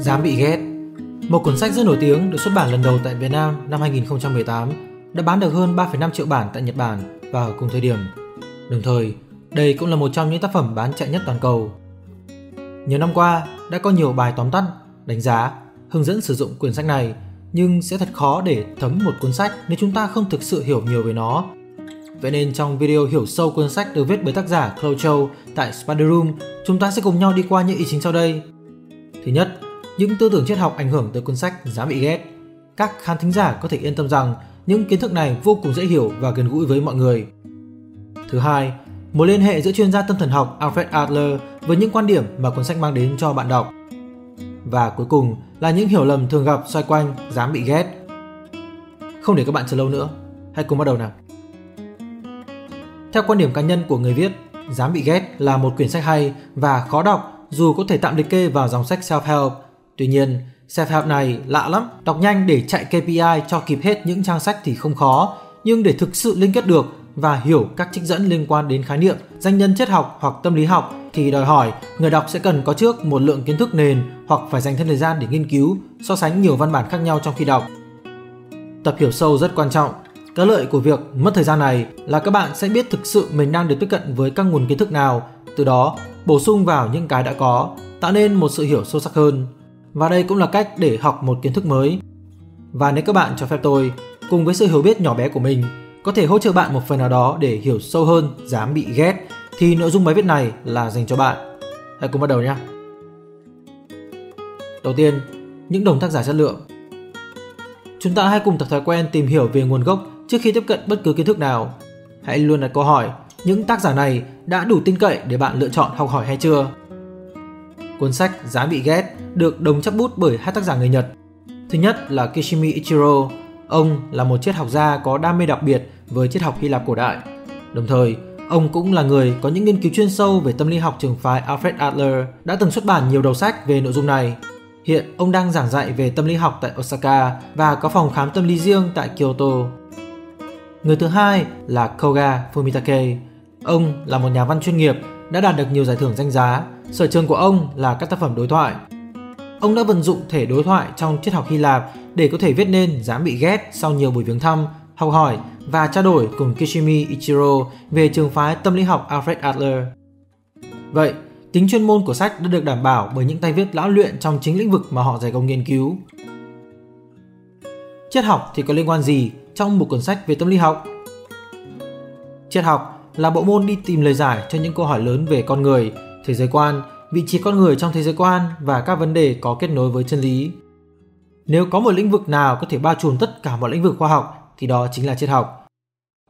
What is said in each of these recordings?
Dám bị ghét Một cuốn sách rất nổi tiếng được xuất bản lần đầu tại Việt Nam năm 2018 đã bán được hơn 3,5 triệu bản tại Nhật Bản vào cùng thời điểm. Đồng thời, đây cũng là một trong những tác phẩm bán chạy nhất toàn cầu. Nhiều năm qua, đã có nhiều bài tóm tắt, đánh giá, hướng dẫn sử dụng quyển sách này, nhưng sẽ thật khó để thấm một cuốn sách nếu chúng ta không thực sự hiểu nhiều về nó. Vậy nên trong video hiểu sâu cuốn sách được viết bởi tác giả Chloe Châu tại Spider Room, chúng ta sẽ cùng nhau đi qua những ý chính sau đây. Thứ nhất, những tư tưởng triết học ảnh hưởng tới cuốn sách dám bị ghét. Các khán thính giả có thể yên tâm rằng những kiến thức này vô cùng dễ hiểu và gần gũi với mọi người. Thứ hai, mối liên hệ giữa chuyên gia tâm thần học Alfred Adler với những quan điểm mà cuốn sách mang đến cho bạn đọc. Và cuối cùng là những hiểu lầm thường gặp xoay quanh dám bị ghét. Không để các bạn chờ lâu nữa, hãy cùng bắt đầu nào. Theo quan điểm cá nhân của người viết, Dám bị ghét là một quyển sách hay và khó đọc dù có thể tạm liệt kê vào dòng sách self-help. Tuy nhiên, self-help này lạ lắm, đọc nhanh để chạy KPI cho kịp hết những trang sách thì không khó, nhưng để thực sự liên kết được và hiểu các trích dẫn liên quan đến khái niệm, danh nhân triết học hoặc tâm lý học thì đòi hỏi người đọc sẽ cần có trước một lượng kiến thức nền hoặc phải dành thêm thời gian để nghiên cứu, so sánh nhiều văn bản khác nhau trong khi đọc. Tập hiểu sâu rất quan trọng. Cái lợi của việc mất thời gian này là các bạn sẽ biết thực sự mình đang được tiếp cận với các nguồn kiến thức nào, từ đó bổ sung vào những cái đã có, tạo nên một sự hiểu sâu sắc hơn. Và đây cũng là cách để học một kiến thức mới. Và nếu các bạn cho phép tôi, cùng với sự hiểu biết nhỏ bé của mình, có thể hỗ trợ bạn một phần nào đó để hiểu sâu hơn dám bị ghét thì nội dung bài viết này là dành cho bạn. Hãy cùng bắt đầu nhé. Đầu tiên, những đồng tác giả chất lượng. Chúng ta hãy cùng tập thói quen tìm hiểu về nguồn gốc trước khi tiếp cận bất cứ kiến thức nào. Hãy luôn đặt câu hỏi, những tác giả này đã đủ tin cậy để bạn lựa chọn học hỏi hay chưa? Cuốn sách Giá bị ghét được đồng chấp bút bởi hai tác giả người Nhật. Thứ nhất là Kishimi Ichiro. Ông là một triết học gia có đam mê đặc biệt với triết học Hy Lạp cổ đại. Đồng thời, ông cũng là người có những nghiên cứu chuyên sâu về tâm lý học trường phái Alfred Adler, đã từng xuất bản nhiều đầu sách về nội dung này. Hiện ông đang giảng dạy về tâm lý học tại Osaka và có phòng khám tâm lý riêng tại Kyoto. Người thứ hai là Koga Fumitake. Ông là một nhà văn chuyên nghiệp đã đạt được nhiều giải thưởng danh giá. Sở trường của ông là các tác phẩm đối thoại. Ông đã vận dụng thể đối thoại trong triết học Hy Lạp để có thể viết nên dám bị ghét sau nhiều buổi viếng thăm, học hỏi và trao đổi cùng Kishimi Ichiro về trường phái tâm lý học Alfred Adler. Vậy, tính chuyên môn của sách đã được đảm bảo bởi những tay viết lão luyện trong chính lĩnh vực mà họ dày công nghiên cứu. Triết học thì có liên quan gì trong một cuốn sách về tâm lý học? Triết học là bộ môn đi tìm lời giải cho những câu hỏi lớn về con người, thế giới quan, vị trí con người trong thế giới quan và các vấn đề có kết nối với chân lý. Nếu có một lĩnh vực nào có thể bao trùm tất cả mọi lĩnh vực khoa học thì đó chính là triết học.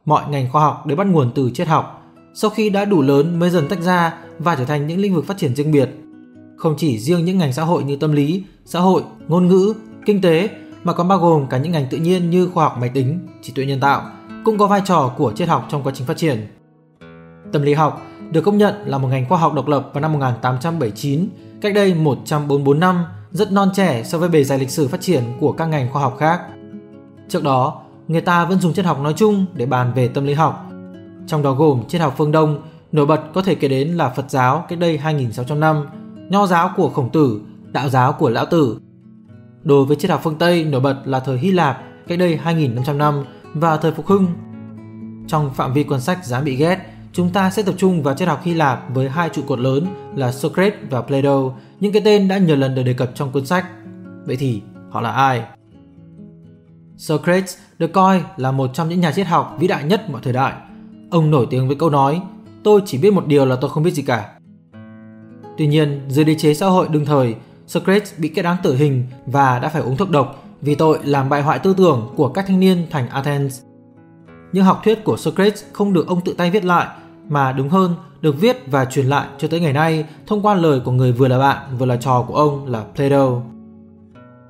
Mọi ngành khoa học đều bắt nguồn từ triết học, sau khi đã đủ lớn mới dần tách ra và trở thành những lĩnh vực phát triển riêng biệt. Không chỉ riêng những ngành xã hội như tâm lý, xã hội, ngôn ngữ, kinh tế mà còn bao gồm cả những ngành tự nhiên như khoa học máy tính, trí tuệ nhân tạo cũng có vai trò của triết học trong quá trình phát triển. Tâm lý học được công nhận là một ngành khoa học độc lập vào năm 1879, cách đây 144 năm, rất non trẻ so với bề dày lịch sử phát triển của các ngành khoa học khác. Trước đó, người ta vẫn dùng triết học nói chung để bàn về tâm lý học. Trong đó gồm triết học phương Đông, nổi bật có thể kể đến là Phật giáo cách đây 2.600 năm, Nho giáo của Khổng Tử, Đạo giáo của Lão Tử. Đối với triết học phương Tây nổi bật là thời Hy Lạp cách đây 2.500 năm và thời Phục Hưng. Trong phạm vi cuốn sách dám bị ghét, chúng ta sẽ tập trung vào triết học Hy Lạp với hai trụ cột lớn là Socrates và Plato, những cái tên đã nhiều lần được đề cập trong cuốn sách. Vậy thì họ là ai? Socrates được coi là một trong những nhà triết học vĩ đại nhất mọi thời đại. Ông nổi tiếng với câu nói, tôi chỉ biết một điều là tôi không biết gì cả. Tuy nhiên, dưới đế chế xã hội đương thời, Socrates bị kết án tử hình và đã phải uống thuốc độc vì tội làm bại hoại tư tưởng của các thanh niên thành Athens. những học thuyết của Socrates không được ông tự tay viết lại, mà đúng hơn được viết và truyền lại cho tới ngày nay thông qua lời của người vừa là bạn vừa là trò của ông là Plato.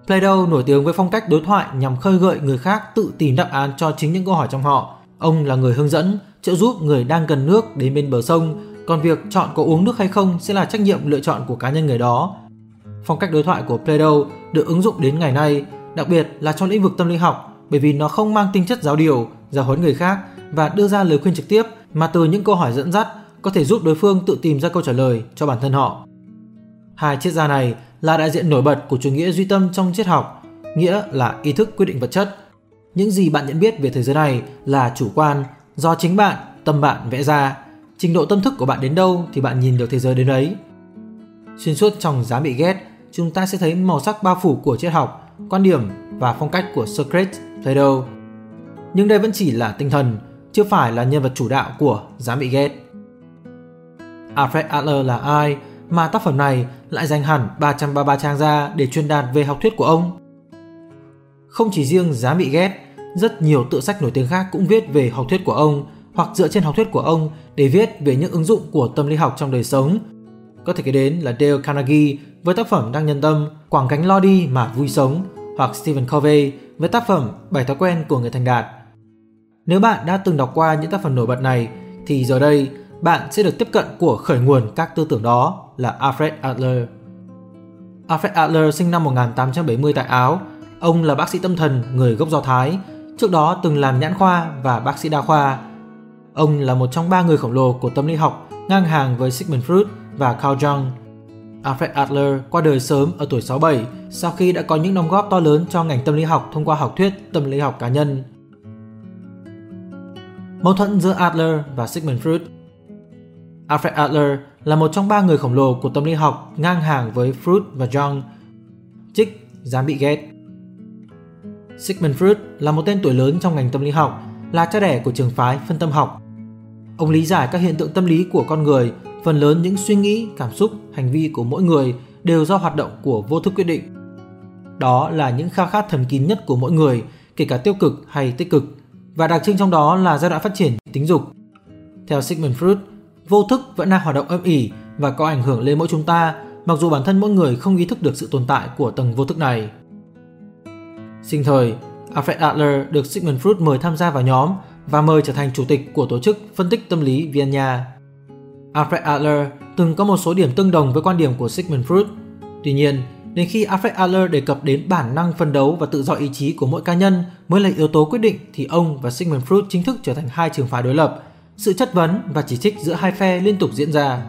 Plato nổi tiếng với phong cách đối thoại nhằm khơi gợi người khác tự tìm đáp án cho chính những câu hỏi trong họ. Ông là người hướng dẫn, trợ giúp người đang cần nước đến bên bờ sông, còn việc chọn có uống nước hay không sẽ là trách nhiệm lựa chọn của cá nhân người đó. Phong cách đối thoại của Plato được ứng dụng đến ngày nay, đặc biệt là trong lĩnh vực tâm lý học, bởi vì nó không mang tính chất giáo điều, giáo huấn người khác và đưa ra lời khuyên trực tiếp mà từ những câu hỏi dẫn dắt có thể giúp đối phương tự tìm ra câu trả lời cho bản thân họ. Hai triết gia này là đại diện nổi bật của chủ nghĩa duy tâm trong triết học, nghĩa là ý thức quyết định vật chất. Những gì bạn nhận biết về thế giới này là chủ quan, do chính bạn, tâm bạn vẽ ra. Trình độ tâm thức của bạn đến đâu thì bạn nhìn được thế giới đến đấy. Xuyên suốt trong giá bị ghét, chúng ta sẽ thấy màu sắc bao phủ của triết học, quan điểm và phong cách của Socrates, Plato. Nhưng đây vẫn chỉ là tinh thần, chưa phải là nhân vật chủ đạo của Giám bị ghét. Alfred Adler là ai mà tác phẩm này lại dành hẳn 333 trang ra để truyền đạt về học thuyết của ông? Không chỉ riêng Giám bị ghét, rất nhiều tựa sách nổi tiếng khác cũng viết về học thuyết của ông hoặc dựa trên học thuyết của ông để viết về những ứng dụng của tâm lý học trong đời sống. Có thể kể đến là Dale Carnegie với tác phẩm Đăng nhân tâm, quảng cánh lo đi mà vui sống hoặc Stephen Covey với tác phẩm Bảy thói quen của người thành đạt. Nếu bạn đã từng đọc qua những tác phẩm nổi bật này thì giờ đây bạn sẽ được tiếp cận của khởi nguồn các tư tưởng đó là Alfred Adler. Alfred Adler sinh năm 1870 tại Áo. Ông là bác sĩ tâm thần người gốc Do Thái, trước đó từng làm nhãn khoa và bác sĩ đa khoa. Ông là một trong ba người khổng lồ của tâm lý học ngang hàng với Sigmund Freud và Carl Jung. Alfred Adler qua đời sớm ở tuổi 67 sau khi đã có những đóng góp to lớn cho ngành tâm lý học thông qua học thuyết tâm lý học cá nhân. Mâu thuẫn giữa Adler và Sigmund Freud Alfred Adler là một trong ba người khổng lồ của tâm lý học ngang hàng với Freud và Jung. Trích dám bị ghét. Sigmund Freud là một tên tuổi lớn trong ngành tâm lý học, là cha đẻ của trường phái phân tâm học. Ông lý giải các hiện tượng tâm lý của con người, phần lớn những suy nghĩ, cảm xúc, hành vi của mỗi người đều do hoạt động của vô thức quyết định. Đó là những khao khát thần kín nhất của mỗi người, kể cả tiêu cực hay tích cực, và đặc trưng trong đó là giai đoạn phát triển tính dục. Theo Sigmund Freud, vô thức vẫn đang hoạt động âm ỉ và có ảnh hưởng lên mỗi chúng ta, mặc dù bản thân mỗi người không ý thức được sự tồn tại của tầng vô thức này. Sinh thời, Alfred Adler được Sigmund Freud mời tham gia vào nhóm và mời trở thành chủ tịch của tổ chức phân tích tâm lý Vienna. Alfred Adler từng có một số điểm tương đồng với quan điểm của Sigmund Freud. Tuy nhiên, đến khi Alfred Adler đề cập đến bản năng phân đấu và tự do ý chí của mỗi cá nhân mới là yếu tố quyết định thì ông và Sigmund Freud chính thức trở thành hai trường phái đối lập sự chất vấn và chỉ trích giữa hai phe liên tục diễn ra.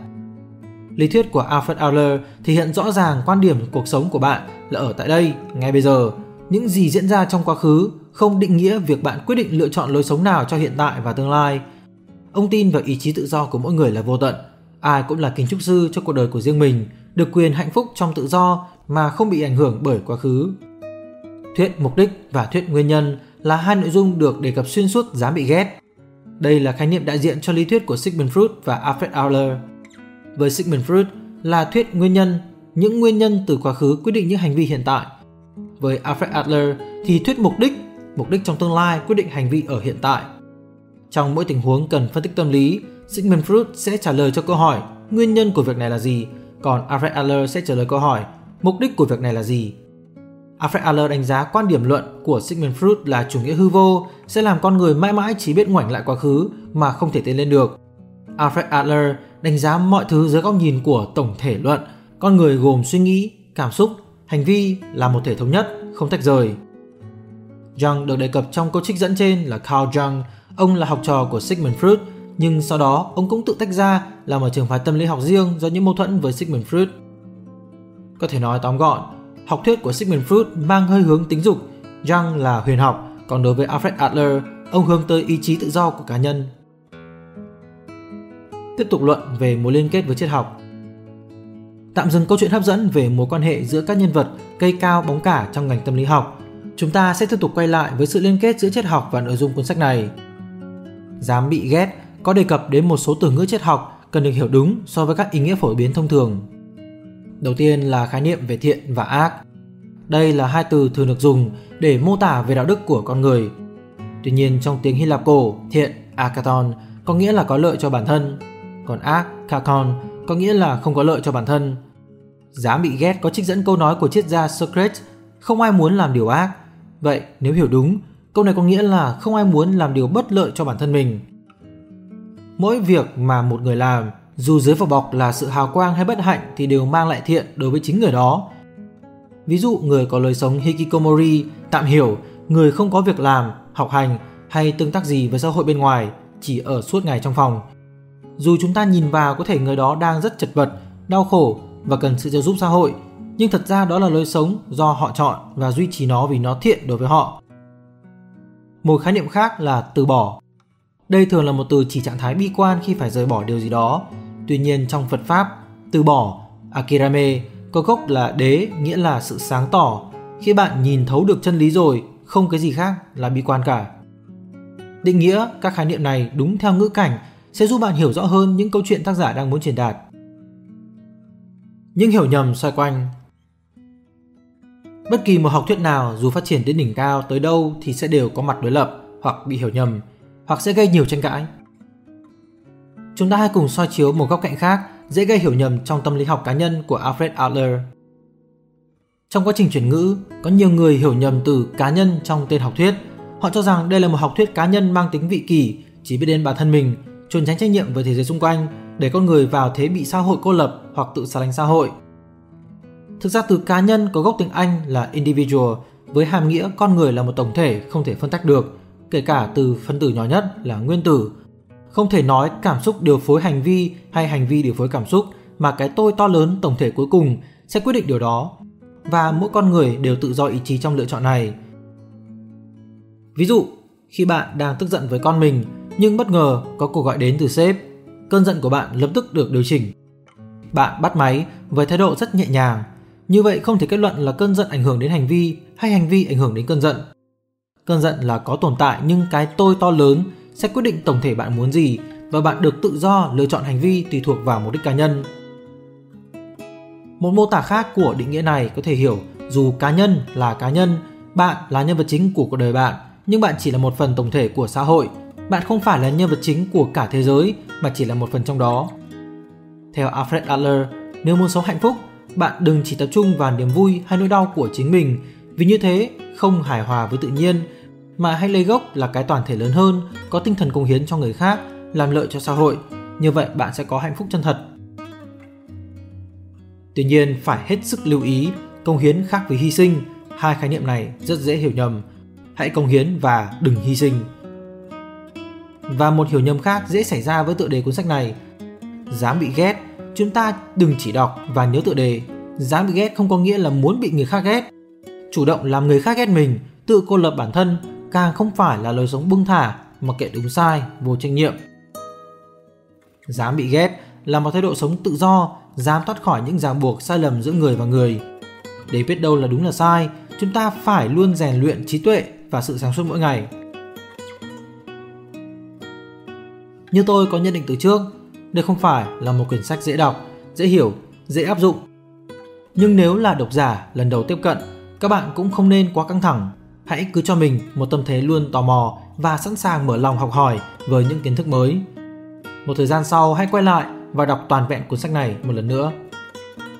Lý thuyết của Alfred Adler thể hiện rõ ràng quan điểm cuộc sống của bạn là ở tại đây, ngay bây giờ. Những gì diễn ra trong quá khứ không định nghĩa việc bạn quyết định lựa chọn lối sống nào cho hiện tại và tương lai. Ông tin vào ý chí tự do của mỗi người là vô tận. Ai cũng là kiến trúc sư cho cuộc đời của riêng mình, được quyền hạnh phúc trong tự do mà không bị ảnh hưởng bởi quá khứ. Thuyết mục đích và thuyết nguyên nhân là hai nội dung được đề cập xuyên suốt dám bị ghét. Đây là khái niệm đại diện cho lý thuyết của Sigmund Freud và Alfred Adler. Với Sigmund Freud là thuyết nguyên nhân, những nguyên nhân từ quá khứ quyết định những hành vi hiện tại. Với Alfred Adler thì thuyết mục đích, mục đích trong tương lai quyết định hành vi ở hiện tại. Trong mỗi tình huống cần phân tích tâm lý, Sigmund Freud sẽ trả lời cho câu hỏi nguyên nhân của việc này là gì, còn Alfred Adler sẽ trả lời câu hỏi mục đích của việc này là gì. Alfred Adler đánh giá quan điểm luận của Sigmund Freud là chủ nghĩa hư vô sẽ làm con người mãi mãi chỉ biết ngoảnh lại quá khứ mà không thể tiến lên được. Alfred Adler đánh giá mọi thứ dưới góc nhìn của tổng thể luận, con người gồm suy nghĩ, cảm xúc, hành vi là một thể thống nhất, không tách rời. Jung được đề cập trong câu trích dẫn trên là Carl Jung, ông là học trò của Sigmund Freud, nhưng sau đó ông cũng tự tách ra làm ở trường phái tâm lý học riêng do những mâu thuẫn với Sigmund Freud. Có thể nói tóm gọn, học thuyết của Sigmund Freud mang hơi hướng tính dục, Jung là huyền học, còn đối với Alfred Adler, ông hướng tới ý chí tự do của cá nhân. Tiếp tục luận về mối liên kết với triết học. Tạm dừng câu chuyện hấp dẫn về mối quan hệ giữa các nhân vật cây cao bóng cả trong ngành tâm lý học, chúng ta sẽ tiếp tục quay lại với sự liên kết giữa triết học và nội dung cuốn sách này. Dám bị ghét có đề cập đến một số từ ngữ triết học cần được hiểu đúng so với các ý nghĩa phổ biến thông thường. Đầu tiên là khái niệm về thiện và ác. Đây là hai từ thường được dùng để mô tả về đạo đức của con người. Tuy nhiên trong tiếng Hy Lạp cổ, thiện akaton có nghĩa là có lợi cho bản thân, còn ác kakon có nghĩa là không có lợi cho bản thân. Dám bị ghét có trích dẫn câu nói của triết gia Socrates, không ai muốn làm điều ác. Vậy nếu hiểu đúng, câu này có nghĩa là không ai muốn làm điều bất lợi cho bản thân mình. Mỗi việc mà một người làm dù dưới vỏ bọc là sự hào quang hay bất hạnh thì đều mang lại thiện đối với chính người đó. Ví dụ người có lối sống hikikomori, tạm hiểu, người không có việc làm, học hành hay tương tác gì với xã hội bên ngoài, chỉ ở suốt ngày trong phòng. Dù chúng ta nhìn vào có thể người đó đang rất chật vật, đau khổ và cần sự trợ giúp xã hội, nhưng thật ra đó là lối sống do họ chọn và duy trì nó vì nó thiện đối với họ. Một khái niệm khác là từ bỏ. Đây thường là một từ chỉ trạng thái bi quan khi phải rời bỏ điều gì đó. Tuy nhiên trong Phật Pháp, từ bỏ, akirame, có gốc là đế nghĩa là sự sáng tỏ. Khi bạn nhìn thấu được chân lý rồi, không cái gì khác là bi quan cả. Định nghĩa các khái niệm này đúng theo ngữ cảnh sẽ giúp bạn hiểu rõ hơn những câu chuyện tác giả đang muốn truyền đạt. Những hiểu nhầm xoay quanh Bất kỳ một học thuyết nào dù phát triển đến đỉnh cao tới đâu thì sẽ đều có mặt đối lập hoặc bị hiểu nhầm hoặc sẽ gây nhiều tranh cãi. Chúng ta hãy cùng soi chiếu một góc cạnh khác dễ gây hiểu nhầm trong tâm lý học cá nhân của Alfred Adler. Trong quá trình chuyển ngữ, có nhiều người hiểu nhầm từ cá nhân trong tên học thuyết. Họ cho rằng đây là một học thuyết cá nhân mang tính vị kỷ, chỉ biết đến bản thân mình, trốn tránh trách nhiệm với thế giới xung quanh, để con người vào thế bị xã hội cô lập hoặc tự xa lánh xã hội. Thực ra từ cá nhân có gốc tiếng Anh là individual với hàm nghĩa con người là một tổng thể không thể phân tách được, kể cả từ phân tử nhỏ nhất là nguyên tử. Không thể nói cảm xúc điều phối hành vi hay hành vi điều phối cảm xúc mà cái tôi to lớn tổng thể cuối cùng sẽ quyết định điều đó. Và mỗi con người đều tự do ý chí trong lựa chọn này. Ví dụ, khi bạn đang tức giận với con mình nhưng bất ngờ có cuộc gọi đến từ sếp, cơn giận của bạn lập tức được điều chỉnh. Bạn bắt máy với thái độ rất nhẹ nhàng như vậy không thể kết luận là cơn giận ảnh hưởng đến hành vi hay hành vi ảnh hưởng đến cơn giận. Cơn giận là có tồn tại nhưng cái tôi to lớn sẽ quyết định tổng thể bạn muốn gì và bạn được tự do lựa chọn hành vi tùy thuộc vào mục đích cá nhân. Một mô tả khác của định nghĩa này có thể hiểu dù cá nhân là cá nhân, bạn là nhân vật chính của cuộc đời bạn, nhưng bạn chỉ là một phần tổng thể của xã hội. Bạn không phải là nhân vật chính của cả thế giới mà chỉ là một phần trong đó. Theo Alfred Adler, nếu muốn sống hạnh phúc, bạn đừng chỉ tập trung vào niềm vui hay nỗi đau của chính mình vì như thế, không hài hòa với tự nhiên, mà hãy lấy gốc là cái toàn thể lớn hơn, có tinh thần công hiến cho người khác, làm lợi cho xã hội. Như vậy bạn sẽ có hạnh phúc chân thật. Tuy nhiên, phải hết sức lưu ý công hiến khác với hy sinh. Hai khái niệm này rất dễ hiểu nhầm. Hãy công hiến và đừng hy sinh. Và một hiểu nhầm khác dễ xảy ra với tựa đề cuốn sách này. Dám bị ghét, Chúng ta đừng chỉ đọc và nhớ tựa đề. Dám bị ghét không có nghĩa là muốn bị người khác ghét. Chủ động làm người khác ghét mình, tự cô lập bản thân càng không phải là lối sống bưng thả mà kệ đúng sai, vô trách nhiệm. Dám bị ghét là một thái độ sống tự do, dám thoát khỏi những ràng buộc sai lầm giữa người và người. Để biết đâu là đúng là sai, chúng ta phải luôn rèn luyện trí tuệ và sự sáng suốt mỗi ngày. Như tôi có nhận định từ trước, đây không phải là một quyển sách dễ đọc, dễ hiểu, dễ áp dụng. Nhưng nếu là độc giả lần đầu tiếp cận, các bạn cũng không nên quá căng thẳng. Hãy cứ cho mình một tâm thế luôn tò mò và sẵn sàng mở lòng học hỏi với những kiến thức mới. Một thời gian sau hãy quay lại và đọc toàn vẹn cuốn sách này một lần nữa.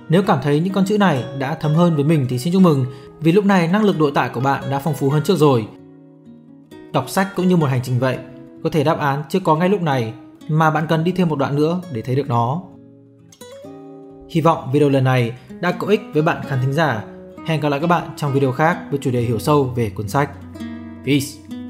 Nếu cảm thấy những con chữ này đã thấm hơn với mình thì xin chúc mừng vì lúc này năng lực nội tại của bạn đã phong phú hơn trước rồi. Đọc sách cũng như một hành trình vậy, có thể đáp án chưa có ngay lúc này mà bạn cần đi thêm một đoạn nữa để thấy được nó. Hy vọng video lần này đã có ích với bạn khán thính giả. Hẹn gặp lại các bạn trong video khác với chủ đề hiểu sâu về cuốn sách. Peace!